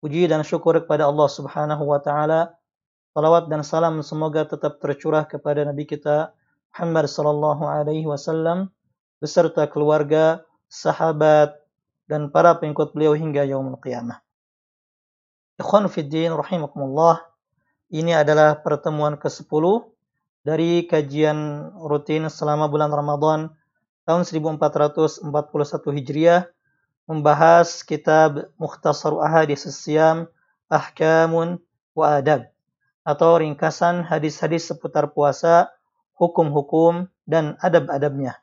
Puji dan syukur kepada Allah Subhanahu wa taala. Salawat dan salam semoga tetap tercurah kepada Nabi kita Muhammad sallallahu alaihi wasallam beserta keluarga, sahabat dan para pengikut beliau hingga yaumul qiyamah. Ikhwan fiddin rahimakumullah. Ini adalah pertemuan ke-10 dari kajian rutin selama bulan Ramadan tahun 1441 Hijriah membahas kitab Mukhtasar Ahadis Siyam Ahkamun wa Adab atau ringkasan hadis-hadis seputar puasa, hukum-hukum dan adab-adabnya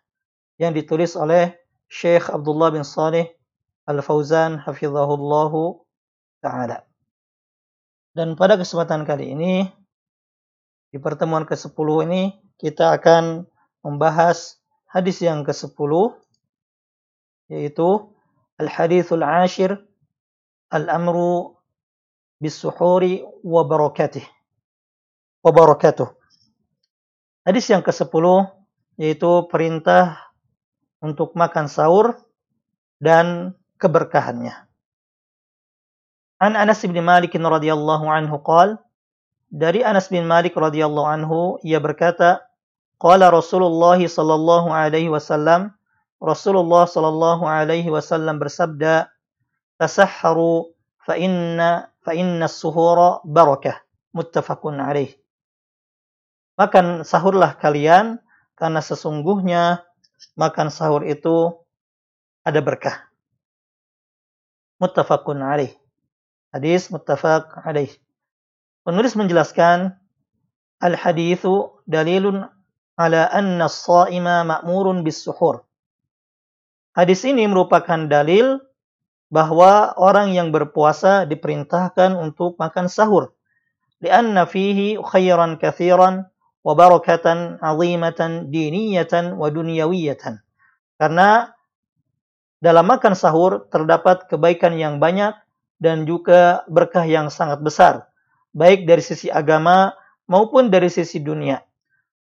yang ditulis oleh Syekh Abdullah bin Saleh Al-Fauzan hafizahullahu taala. Dan pada kesempatan kali ini di pertemuan ke-10 ini kita akan membahas hadis yang ke-10 yaitu Al-hadithul ashir al-amru bisuhuri wa barakatih wa barakatuh. Hadis yang ke-10 yaitu perintah untuk makan sahur dan keberkahannya. An Anas bin Malik radhiyallahu anhu qal dari Anas bin Malik radhiyallahu anhu ia berkata qala Rasulullah sallallahu alaihi wasallam Rasulullah Shallallahu Alaihi Wasallam bersabda, "Tasahharu fa inna fa inna suhura barakah." Muttafaqun alaih. Makan sahurlah kalian karena sesungguhnya makan sahur itu ada berkah. Muttafaqun alaih. Hadis muttafaq alaih. Penulis menjelaskan al-hadithu dalilun ala anna as-sa'ima ma'murun bis-suhur Hadis ini merupakan dalil bahwa orang yang berpuasa diperintahkan untuk makan sahur. Lianna fihi khairan kathiran wa barakatan azimatan diniyatan wa dunyawiyatan. Karena dalam makan sahur terdapat kebaikan yang banyak dan juga berkah yang sangat besar, baik dari sisi agama maupun dari sisi dunia.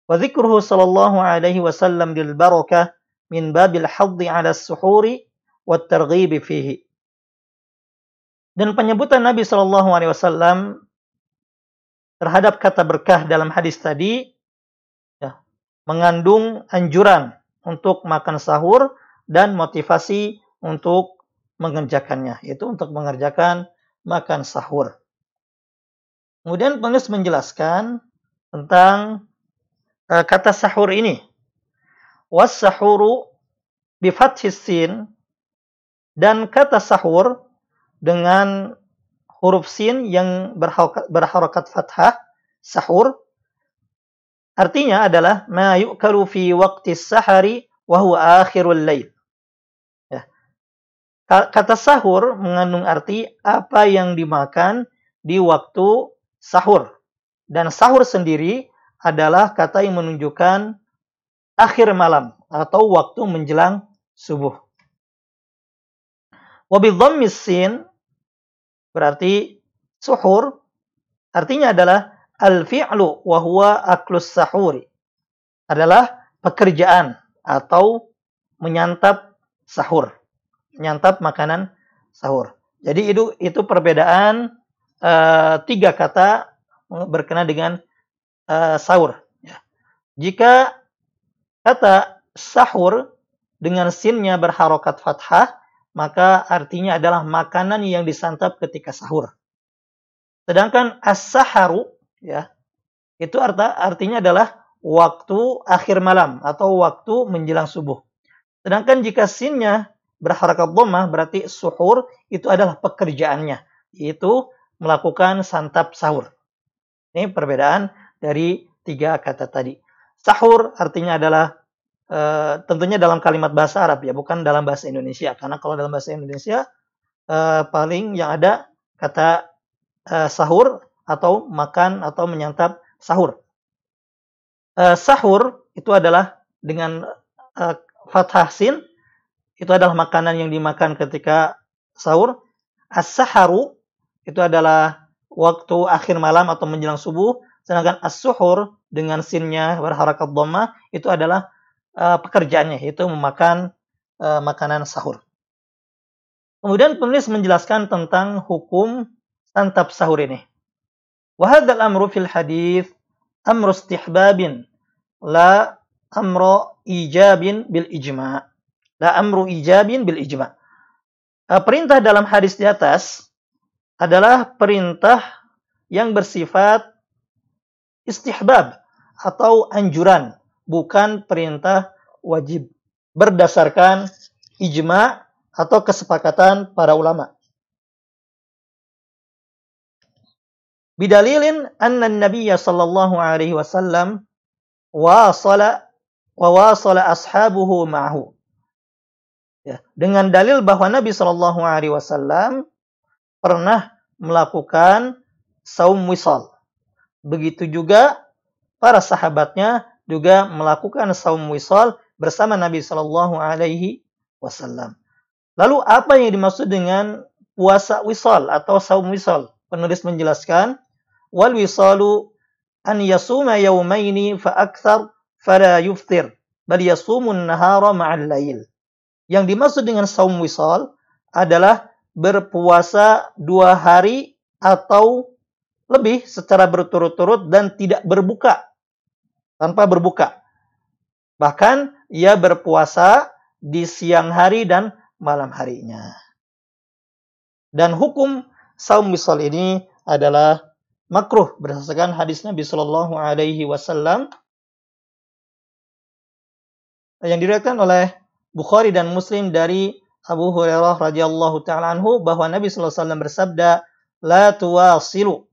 Wa dzikruhu sallallahu alaihi wasallam bil barakah min babil haddi ala suhuri wa targhibi fihi. Dan penyebutan Nabi Shallallahu Alaihi Wasallam terhadap kata berkah dalam hadis tadi ya, mengandung anjuran untuk makan sahur dan motivasi untuk mengerjakannya, yaitu untuk mengerjakan makan sahur. Kemudian penulis menjelaskan tentang uh, kata sahur ini was-sahuru bifathis sin dan kata sahur dengan huruf sin yang berharokat, berharokat fathah sahur artinya adalah ma yu'kalu fi waqti sahari wa huwa akhirul lail ya. kata sahur mengandung arti apa yang dimakan di waktu sahur dan sahur sendiri adalah kata yang menunjukkan akhir malam atau waktu menjelang subuh. Sin berarti suhur artinya adalah al-fi'lu wa huwa aklus sahuri. Adalah pekerjaan atau menyantap sahur. Menyantap makanan sahur. Jadi itu itu perbedaan uh, tiga kata berkenaan dengan uh, sahur. Ya. Jika Kata sahur dengan sinnya berharokat fathah, maka artinya adalah makanan yang disantap ketika sahur. Sedangkan as-saharu ya, itu arta, artinya adalah waktu akhir malam atau waktu menjelang subuh. Sedangkan jika sinnya berharakat dhammah berarti suhur itu adalah pekerjaannya, yaitu melakukan santap sahur. Ini perbedaan dari tiga kata tadi. Sahur artinya adalah uh, tentunya dalam kalimat bahasa Arab ya, bukan dalam bahasa Indonesia. Karena kalau dalam bahasa Indonesia uh, paling yang ada kata uh, sahur atau makan atau menyantap sahur. Uh, sahur itu adalah dengan uh, fathah sin itu adalah makanan yang dimakan ketika sahur. As-saharu itu adalah waktu akhir malam atau menjelang subuh. Sedangkan as-suhur dengan sinnya berharakat dhamma itu adalah uh, pekerjaannya, yaitu memakan uh, makanan sahur. Kemudian penulis menjelaskan tentang hukum santap sahur ini. Wahadal amru fil hadis amru istihbabin la amru ijabin bil ijma. La amru ijabin bil ijma. Uh, perintah dalam hadis di atas adalah perintah yang bersifat istihbab atau anjuran, bukan perintah wajib berdasarkan ijma atau kesepakatan para ulama. Bidalilin anna Nabiya sallallahu alaihi wasallam wasala wa wasala ashabuhu ma'hu. Ya, dengan dalil bahwa Nabi sallallahu alaihi wasallam pernah melakukan saum wisal. Begitu juga para sahabatnya juga melakukan saum wisal bersama Nabi Shallallahu Alaihi Wasallam. Lalu apa yang dimaksud dengan puasa wisal atau saum wisal? Penulis menjelaskan, wal wisalu an yasuma yaumaini fa akthar fala yuftir bal yasumun nahara ma'al lail. Yang dimaksud dengan saum wisal adalah berpuasa dua hari atau lebih secara berturut-turut dan tidak berbuka tanpa berbuka. Bahkan ia berpuasa di siang hari dan malam harinya. Dan hukum saum wisal ini adalah makruh berdasarkan hadis Nabi Shallallahu Alaihi Wasallam yang diriwayatkan oleh Bukhari dan Muslim dari Abu Hurairah radhiyallahu taala anhu bahwa Nabi sallallahu alaihi wasallam bersabda, "La tuwasilu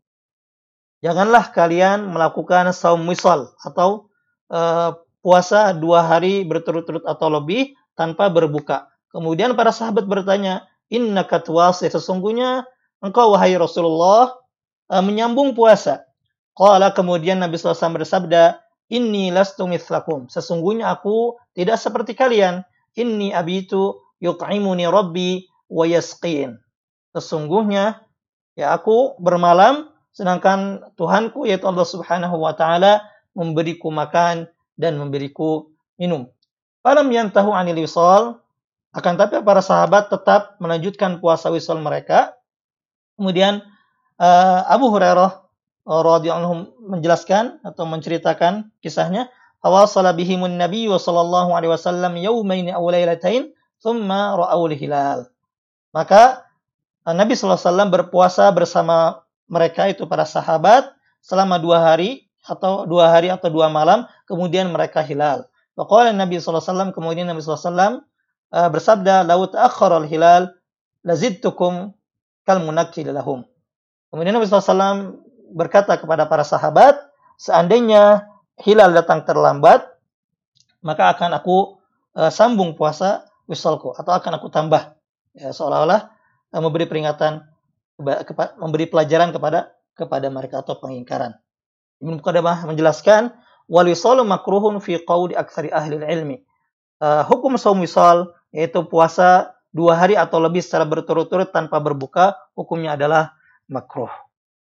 janganlah kalian melakukan saum wisal atau uh, puasa dua hari berturut-turut atau lebih tanpa berbuka. Kemudian para sahabat bertanya, Inna katwasi, sesungguhnya engkau wahai Rasulullah uh, menyambung puasa. Qala kemudian Nabi SAW bersabda, Inni lastu mithlakum. Sesungguhnya aku tidak seperti kalian. Inni abitu yut'imuni rabbi wa yasqin. Sesungguhnya ya aku bermalam Sedangkan Tuhanku yaitu Allah Subhanahu wa taala memberiku makan dan memberiku minum. Falam yantahu anil wisal akan tapi para sahabat tetap melanjutkan puasa wisal mereka. Kemudian uh, Abu Hurairah radhiyallahu menjelaskan atau menceritakan kisahnya tawasala bihimun nabiy sallallahu alaihi wasallam yaumain aw lailatain thumma ra'aw hilal. Maka Nabi sallallahu alaihi wasallam berpuasa bersama mereka itu para sahabat selama dua hari atau dua hari atau dua malam, kemudian mereka hilal. Faqala Nabi SAW, kemudian Nabi SAW uh, bersabda, Lau ta'akhar al-hilal, lazidtukum kal munakkil lahum. Kemudian Nabi SAW berkata kepada para sahabat, seandainya hilal datang terlambat, maka akan aku uh, sambung puasa wisalku, atau akan aku tambah. Ya, seolah-olah uh, memberi peringatan memberi pelajaran kepada kepada mereka atau pengingkaran. Ibnu Qudamah menjelaskan wal wisalu makruhun fi qawli aktsari ahli ilmi. Uh, hukum saum wisal yaitu puasa dua hari atau lebih secara berturut-turut tanpa berbuka hukumnya adalah makruh.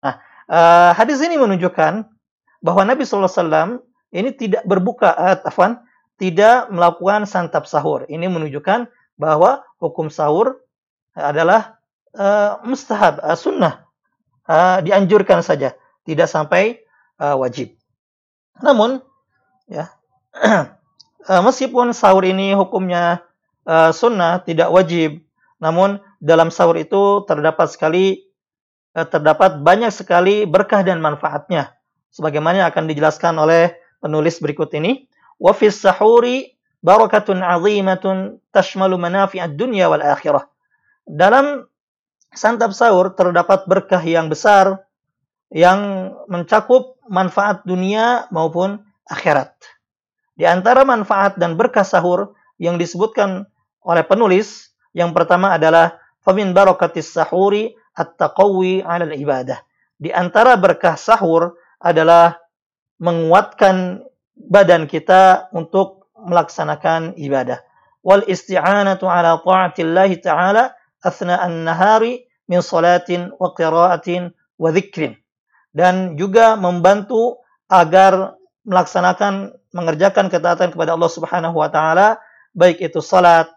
Nah, uh, hadis ini menunjukkan bahwa Nabi sallallahu alaihi wasallam ini tidak berbuka uh, tidak melakukan santap sahur. Ini menunjukkan bahwa hukum sahur adalah uh, mustahab, uh, sunnah, uh, dianjurkan saja, tidak sampai uh, wajib. Namun, ya, uh, meskipun sahur ini hukumnya uh, sunnah, tidak wajib, namun dalam sahur itu terdapat sekali uh, terdapat banyak sekali berkah dan manfaatnya. Sebagaimana akan dijelaskan oleh penulis berikut ini. Wa fis sahuri barakatun 'azimatun tashmalu manafi'ad dunya wal akhirah. Dalam santap sahur terdapat berkah yang besar yang mencakup manfaat dunia maupun akhirat. Di antara manfaat dan berkah sahur yang disebutkan oleh penulis, yang pertama adalah famin barakatis sahuri at-taqawi 'ala ibadah. Di antara berkah sahur adalah menguatkan badan kita untuk melaksanakan ibadah. Wal isti'anatu 'ala ta'atillah ta'ala athna'an nahari min salatin wa qira'atin wa dzikrin. Dan juga membantu agar melaksanakan mengerjakan ketaatan kepada Allah Subhanahu wa taala baik itu salat,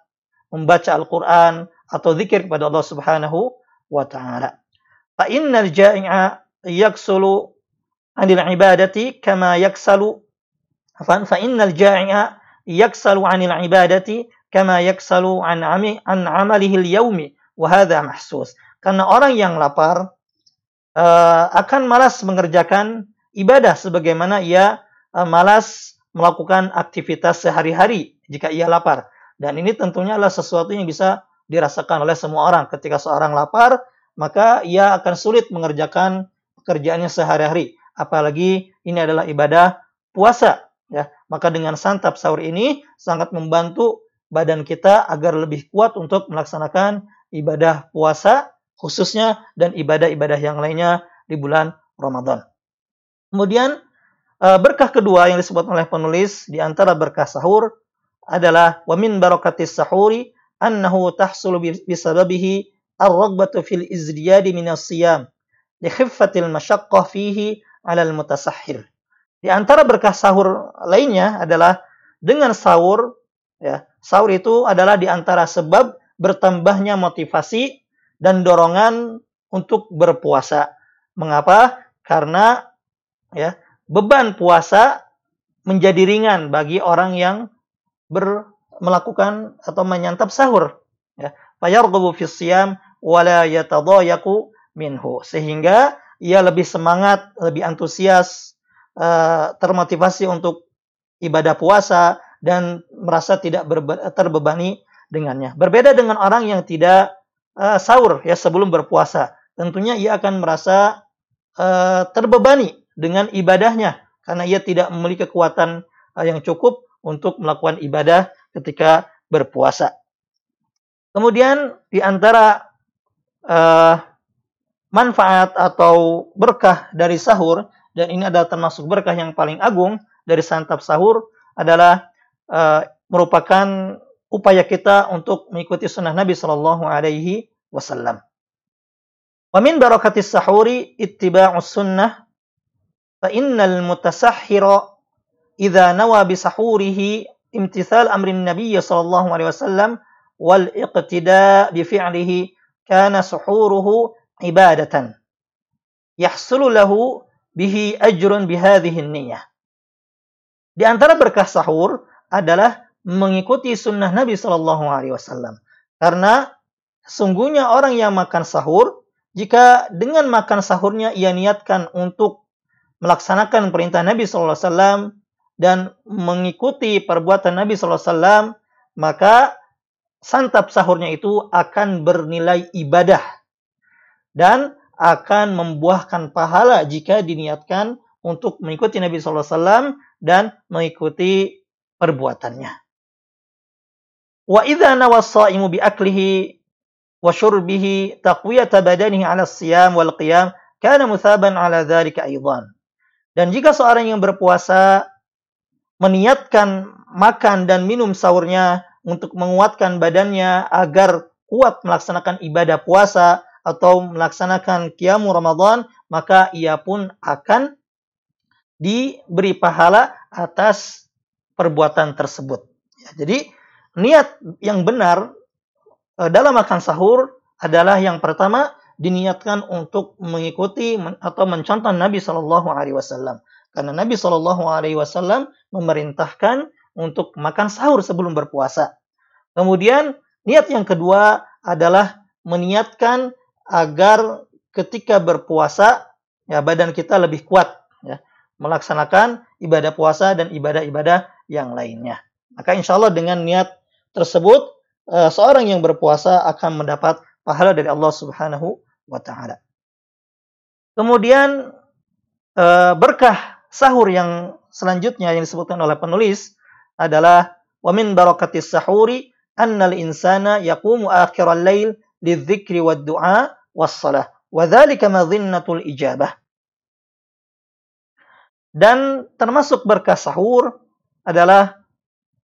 membaca Al-Qur'an atau zikir kepada Allah Subhanahu wa taala. Fa innal ja'i'a yaksulu 'anil ibadati kama yaksalu fa innal ja'i'a yaksalu 'anil ibadati kama yaksalu 'an 'an 'amalihi al-yawmi wa hadha mahsus. Karena orang yang lapar uh, akan malas mengerjakan ibadah sebagaimana ia uh, malas melakukan aktivitas sehari-hari jika ia lapar. Dan ini tentunya adalah sesuatu yang bisa dirasakan oleh semua orang. Ketika seorang lapar, maka ia akan sulit mengerjakan pekerjaannya sehari-hari. Apalagi ini adalah ibadah puasa. Ya, maka dengan santap sahur ini sangat membantu badan kita agar lebih kuat untuk melaksanakan ibadah puasa khususnya dan ibadah-ibadah yang lainnya di bulan Ramadan. Kemudian Eh, berkah kedua yang disebut oleh penulis di antara berkah sahur adalah wa min barakatis sahuri annahu tahsulu bisababihi ar-ragbatu fil izdiyadi min as-siyam li khiffatil masyaqqah fihi 'ala al-mutasahhir. Di antara berkah sahur lainnya adalah dengan sahur ya, sahur itu adalah di antara sebab bertambahnya motivasi dan dorongan untuk berpuasa. Mengapa? Karena ya, beban puasa menjadi ringan bagi orang yang ber, melakukan atau menyantap sahur. Ya. Fayarghabu fis wala yatadayaku minhu. Sehingga ia lebih semangat, lebih antusias, uh, termotivasi untuk ibadah puasa dan merasa tidak terbebani dengannya. Berbeda dengan orang yang tidak uh, sahur ya sebelum berpuasa. Tentunya ia akan merasa uh, terbebani dengan ibadahnya karena ia tidak memiliki kekuatan uh, yang cukup untuk melakukan ibadah ketika berpuasa. Kemudian di antara uh, manfaat atau berkah dari sahur dan ini adalah termasuk berkah yang paling agung dari santap sahur adalah uh, merupakan upaya kita untuk mengikuti sunnah Nabi Shallallahu Alaihi Wasallam. Wamin barakatis sahuri ittiba'us sunnah fa innal mutasahhira idza nawa bi sahurihi imtithal amri nabiy sallallahu alaihi wasallam wal iqtida bi fi'lihi kana suhuruhu ibadatan yahsulu lahu bihi ajrun bihadhihi niyyah di antara berkah sahur adalah mengikuti sunnah Nabi Shallallahu Alaihi Wasallam. Karena sungguhnya orang yang makan sahur, jika dengan makan sahurnya ia niatkan untuk melaksanakan perintah Nabi SAW dan mengikuti perbuatan Nabi SAW, maka santap sahurnya itu akan bernilai ibadah dan akan membuahkan pahala jika diniatkan untuk mengikuti Nabi SAW dan mengikuti perbuatannya. Wa idza nawa shaimu bi aklihi wa syurbihi taqwiyata badanihi 'ala siyam wal qiyam kana muthaban 'ala dzalika aidan. Dan jika seorang yang berpuasa meniatkan makan dan minum sahurnya untuk menguatkan badannya agar kuat melaksanakan ibadah puasa atau melaksanakan kiamu Ramadan, maka ia pun akan diberi pahala atas perbuatan tersebut. Ya, jadi niat yang benar eh, dalam makan sahur adalah yang pertama diniatkan untuk mengikuti atau mencontoh Nabi Shallallahu Alaihi Wasallam. Karena Nabi Shallallahu Alaihi Wasallam memerintahkan untuk makan sahur sebelum berpuasa. Kemudian niat yang kedua adalah meniatkan agar ketika berpuasa ya badan kita lebih kuat ya melaksanakan ibadah puasa dan ibadah-ibadah yang lainnya. Maka insya Allah dengan niat tersebut eh, seorang yang berpuasa akan mendapat pahala dari Allah Subhanahu wa taala. Kemudian eh, berkah sahur yang selanjutnya yang disebutkan oleh penulis adalah wa min barakatis sahuri annal insana yaqumu akhiral lail lidzikri wad du'a wassalah. Wadzalika madhinnatul ijabah. Dan termasuk berkah sahur adalah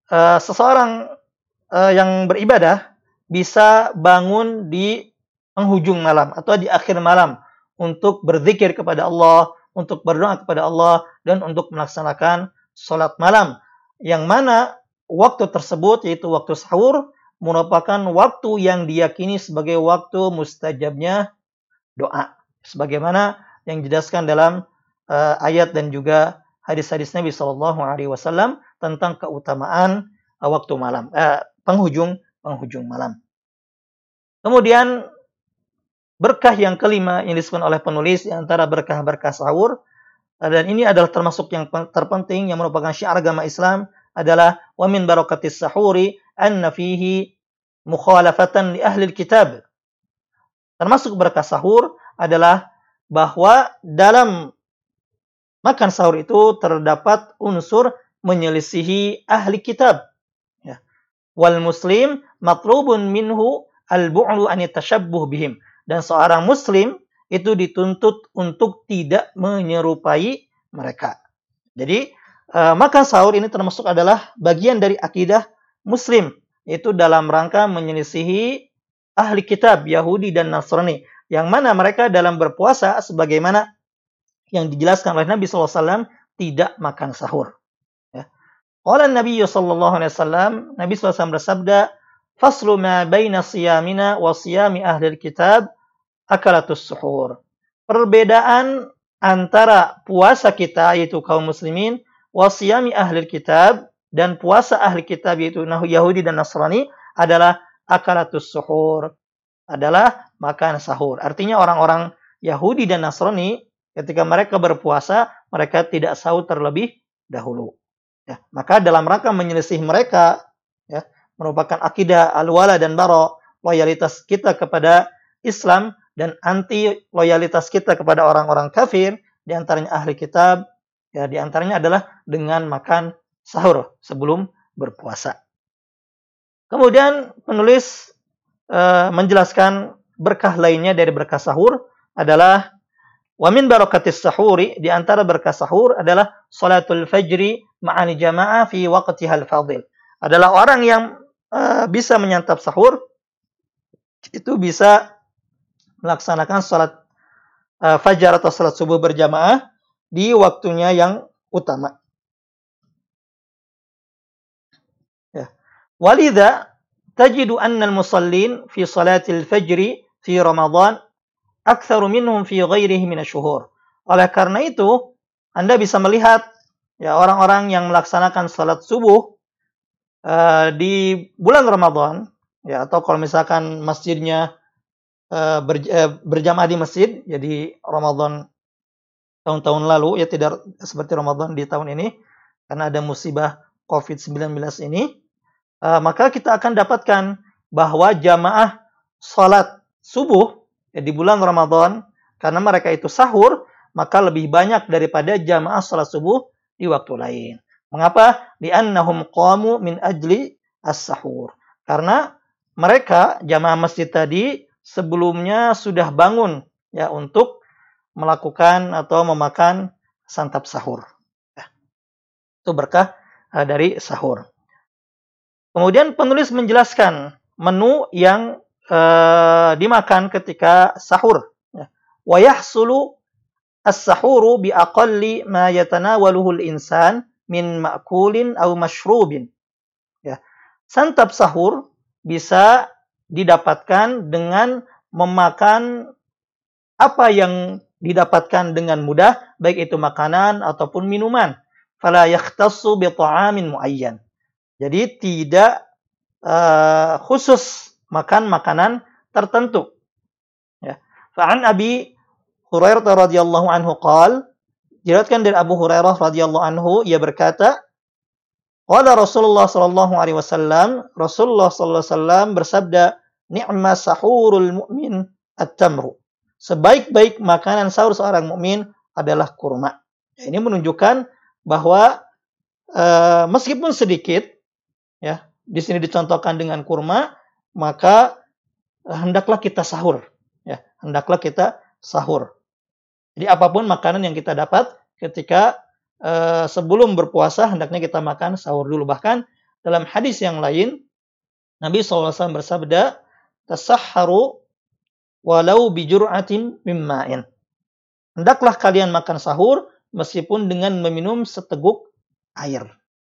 uh, seseorang uh, yang beribadah bisa bangun di penghujung malam atau di akhir malam untuk berzikir kepada Allah, untuk berdoa kepada Allah dan untuk melaksanakan sholat malam. Yang mana waktu tersebut yaitu waktu sahur merupakan waktu yang diyakini sebagai waktu mustajabnya doa. Sebagaimana yang dijelaskan dalam uh, ayat dan juga hadis-hadis Nabi Shallallahu Alaihi Wasallam tentang keutamaan uh, waktu malam, uh, penghujung penghujung malam. Kemudian berkah yang kelima yang disebutkan oleh penulis antara berkah-berkah sahur dan ini adalah termasuk yang terpenting yang merupakan syiar agama Islam adalah wa min barakatis sahuri anna fihi mukhalafatan li ahli kitab. Termasuk berkah sahur adalah bahwa dalam makan sahur itu terdapat unsur menyelisihi ahli kitab. Wal muslim matlubun minhu al-bu'lu an tashabbuh bihim. Dan seorang muslim itu dituntut untuk tidak menyerupai mereka. Jadi uh, makan sahur ini termasuk adalah bagian dari akidah muslim itu dalam rangka menyelisihi ahli kitab Yahudi dan Nasrani yang mana mereka dalam berpuasa sebagaimana yang dijelaskan oleh Nabi SAW tidak makan sahur. Oleh Nabi SAW, Nabi SAW bersabda, Faslu ma baina siyamina wa siyami ahli kitab akalatus suhur. Perbedaan antara puasa kita yaitu kaum muslimin wa siyami ahli kitab dan puasa ahli kitab yaitu Yahudi dan Nasrani adalah akalatus suhur adalah makan sahur. Artinya orang-orang Yahudi dan Nasrani ketika mereka berpuasa mereka tidak sahur terlebih dahulu. Ya, maka dalam rangka menyelisih mereka ya, merupakan akidah al-wala dan bara loyalitas kita kepada Islam dan anti loyalitas kita kepada orang-orang kafir di antaranya ahli kitab ya di antaranya adalah dengan makan sahur sebelum berpuasa. Kemudian penulis uh, menjelaskan berkah lainnya dari berkah sahur adalah wamin barakatis sahuri di antara berkah sahur adalah salatul fajri ma'al jamaah fi waqtihal fadil. Adalah orang yang uh, bisa menyantap sahur itu bisa melaksanakan salat uh, fajar atau salat subuh berjamaah di waktunya yang utama. Ya. Walidha tajidu anna al-musallin fi salatil fajri fi Ramadan aktsaru minhum fi ghairihi shuhur. Oleh karena itu, Anda bisa melihat ya orang-orang yang melaksanakan salat subuh uh, di bulan Ramadan ya atau kalau misalkan masjidnya uh, ber, uh, berjamaah di masjid jadi Ramadan tahun-tahun lalu ya tidak seperti Ramadan di tahun ini karena ada musibah COVID-19 ini uh, maka kita akan dapatkan bahwa jamaah salat subuh ya, di bulan Ramadan karena mereka itu sahur maka lebih banyak daripada jamaah salat subuh di waktu lain. Mengapa? Di annahum qamu min ajli as-sahur. Karena mereka jamaah masjid tadi sebelumnya sudah bangun ya untuk melakukan atau memakan santap sahur. Ya. Itu berkah uh, dari sahur. Kemudian penulis menjelaskan menu yang uh, dimakan ketika sahur. Ya. Wa yahsulu as-sahuru bi aqalli ma yatanawaluhu al-insan min ma'kulin aw mashrubin. Ya. Santap sahur bisa didapatkan dengan memakan apa yang didapatkan dengan mudah baik itu makanan ataupun minuman. Fala yakhtassu bi ta'amin muayyan. Jadi tidak uh, khusus makan makanan tertentu. Ya. Fa'an Abi Hurairah radhiyallahu anhu qal Diriwayatkan dari Abu Hurairah radhiyallahu anhu ia berkata Qala Rasulullah sallallahu alaihi wasallam Rasulullah sallallahu alaihi wasallam bersabda ni'ma sahurul mu'min at-tamru. Sebaik-baik makanan sahur seorang mukmin adalah kurma. Ini menunjukkan bahwa uh, meskipun sedikit ya di sini dicontohkan dengan kurma maka eh, hendaklah kita sahur ya hendaklah kita sahur. Jadi apa pun makanan yang kita dapat ketika uh, sebelum berpuasa hendaknya kita makan sahur dulu. Bahkan dalam hadis yang lain Nabi SAW bersabda, "Tasahharu walau bijur'atin mimma'in." Hendaklah kalian makan sahur meskipun dengan meminum seteguk air.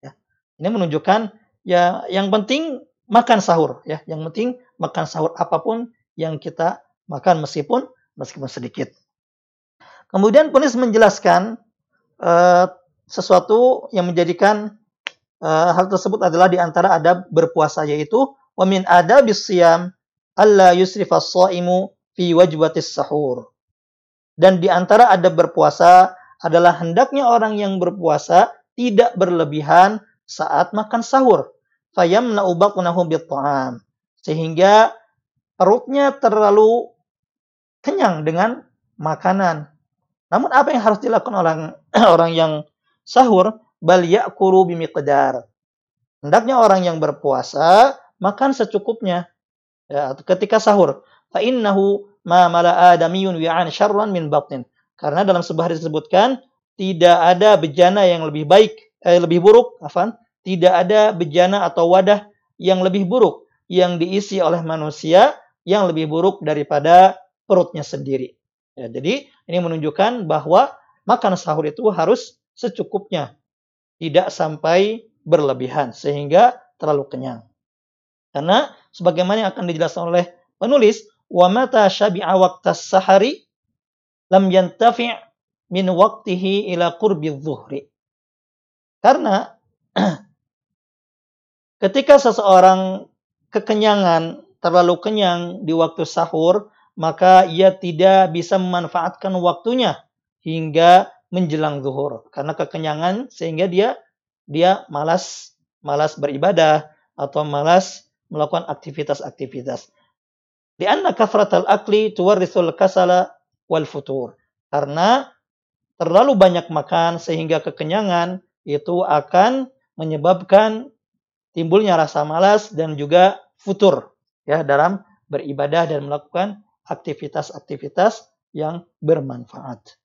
Ya. Ini menunjukkan ya yang penting makan sahur ya. Yang penting makan sahur apa pun yang kita makan meskipun meskipun sedikit. Kemudian penulis menjelaskan uh, sesuatu yang menjadikan uh, hal tersebut adalah di antara adab berpuasa yaitu wa min adabis siyam alla yusrifa shaimu fi wajbatis sahur. Dan di antara adab berpuasa adalah hendaknya orang yang berpuasa tidak berlebihan saat makan sahur. Fayamna'u batnahu bitta'am. Sehingga perutnya terlalu kenyang dengan makanan. Namun apa yang harus dilakukan orang orang yang sahur? Bal ya'kuru bimiqdar. Hendaknya orang yang berpuasa makan secukupnya. Ya, ketika sahur. Fa innahu ma mala adamiyun wi'an syarran min batnin. Karena dalam sebuah hadis disebutkan tidak ada bejana yang lebih baik eh, lebih buruk, afan, tidak ada bejana atau wadah yang lebih buruk yang diisi oleh manusia yang lebih buruk daripada perutnya sendiri. Ya, jadi ini menunjukkan bahwa makan sahur itu harus secukupnya, tidak sampai berlebihan sehingga terlalu kenyang. Karena sebagaimana yang akan dijelaskan oleh penulis, wa mata syabi'a waqtas sahari lam yantafi' min waqtihi ila qurbi dhuhri. Karena ketika seseorang kekenyangan, terlalu kenyang di waktu sahur, maka ia tidak bisa memanfaatkan waktunya hingga menjelang zuhur karena kekenyangan sehingga dia dia malas malas beribadah atau malas melakukan aktivitas-aktivitas. Di anna kafratal akli tuwarithul kasala wal futur. Karena terlalu banyak makan sehingga kekenyangan itu akan menyebabkan timbulnya rasa malas dan juga futur ya dalam beribadah dan melakukan aktivitas-aktivitas yang bermanfaat.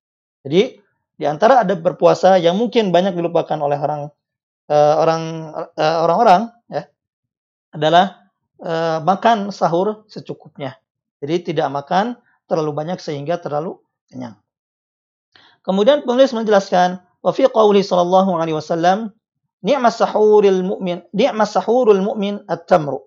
Jadi di antara ada berpuasa yang mungkin banyak dilupakan oleh orang uh, orang uh, orang-orang ya adalah uh, makan sahur secukupnya. Jadi tidak makan terlalu banyak sehingga terlalu kenyang. Kemudian penulis menjelaskan wa fi qouli sallallahu alaihi wasallam ni'mas sahuril mu'min ni'mas sahurul mu'min at-tamru.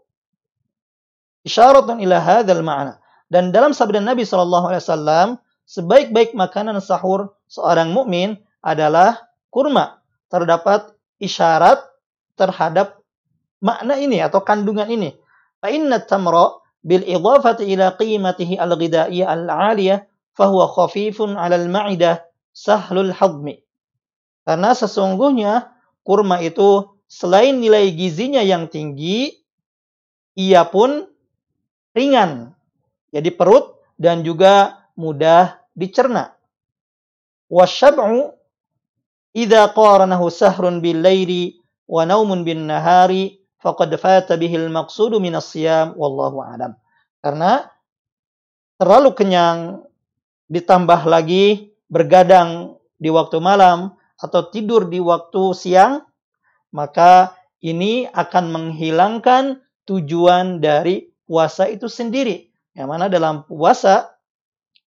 Isyaratun ila hadzal ma'na. Dan dalam sabda Nabi sallallahu alaihi wasallam sebaik-baik makanan sahur seorang mukmin adalah kurma. Terdapat isyarat terhadap makna ini atau kandungan ini. Fa inna tamra bil idafati ila qimatihi al-ghidaiyah al-'aliyah fahuwa khafifun 'ala al-ma'idah sahlul hadmi. Karena sesungguhnya kurma itu selain nilai gizinya yang tinggi, ia pun ringan. Jadi perut dan juga mudah dicerna. Wasyab'u idza qaranahu sahrun bil laili wa naumun nahari faqad fata bihil maqsudu siyam wallahu alam. Karena terlalu kenyang ditambah lagi bergadang di waktu malam atau tidur di waktu siang, maka ini akan menghilangkan tujuan dari puasa itu sendiri. Yang mana dalam puasa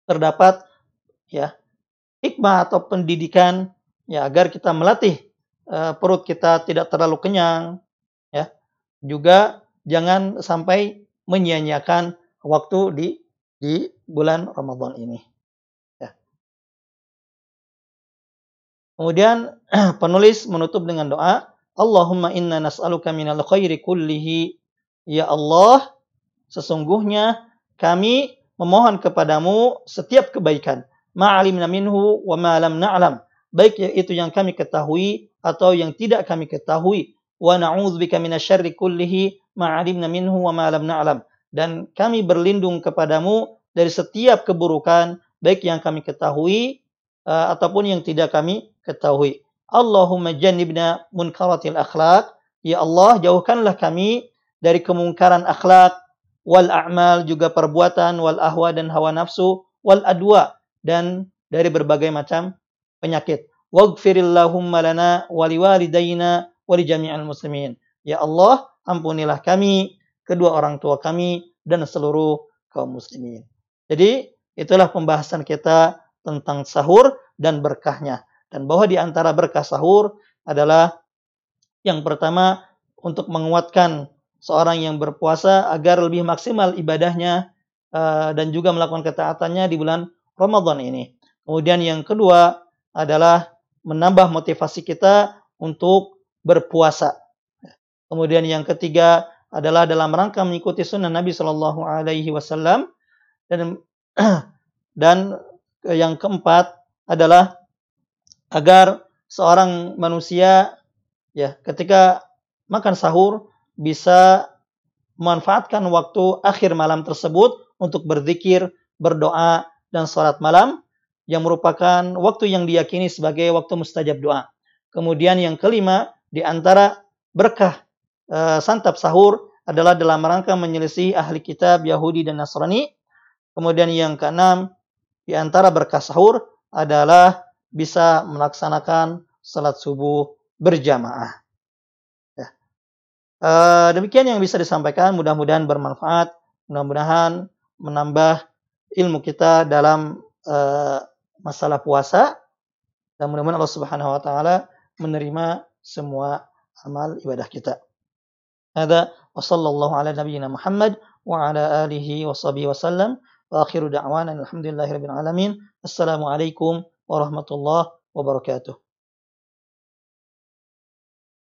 terdapat ya hikmah atau pendidikan ya agar kita melatih uh, perut kita tidak terlalu kenyang ya juga jangan sampai menyia-nyiakan waktu di di bulan Ramadan ini. Ya. Kemudian penulis menutup dengan doa, Allahumma inna nas'aluka minal khairi kullihi. Ya Allah, sesungguhnya kami memohon kepadamu setiap kebaikan. Ma'alimna minhu wa ma lam na'lam. Baik itu yang kami ketahui atau yang tidak kami ketahui wa na'udzubika minasyarri kullihi ma'alimna minhu wa ma lam na'lam dan kami berlindung kepadamu dari setiap keburukan baik yang kami ketahui uh, ataupun yang tidak kami ketahui. Allahumma jannibna munkaratil akhlaq. Ya Allah, jauhkanlah kami dari kemungkaran akhlak wal a'mal juga perbuatan, wal ahwa dan hawa nafsu, wal adwa dan dari berbagai macam penyakit. Waghfirillahumma lana wa liwalidayna wa li jami'al muslimin. Ya Allah, ampunilah kami, kedua orang tua kami dan seluruh kaum muslimin. Jadi, itulah pembahasan kita tentang sahur dan berkahnya. Dan bahwa di antara berkah sahur adalah yang pertama untuk menguatkan seorang yang berpuasa agar lebih maksimal ibadahnya uh, dan juga melakukan ketaatannya di bulan Ramadan ini. Kemudian yang kedua adalah menambah motivasi kita untuk berpuasa. Kemudian yang ketiga adalah dalam rangka mengikuti sunnah Nabi Shallallahu Alaihi Wasallam dan dan yang keempat adalah agar seorang manusia ya ketika makan sahur bisa memanfaatkan waktu akhir malam tersebut untuk berzikir, berdoa dan sholat malam yang merupakan waktu yang diyakini sebagai waktu mustajab doa. Kemudian yang kelima di antara berkah e, santap sahur adalah dalam rangka menyelisih ahli kitab Yahudi dan Nasrani. Kemudian yang keenam di antara berkah sahur adalah bisa melaksanakan salat subuh berjamaah. Uh, demikian yang bisa disampaikan, mudah-mudahan bermanfaat, mudah-mudahan menambah ilmu kita dalam uh, masalah puasa dan mudah-mudahan Allah Subhanahu wa taala menerima semua amal ibadah kita. ada Wassalamualaikum ala nabiyyina Muhammad wa ala alihi wa sahbihi wa sallam wa akhiru da'wana alhamdulillahi rabbil alamin. Warahmatullahi wabarakatuh.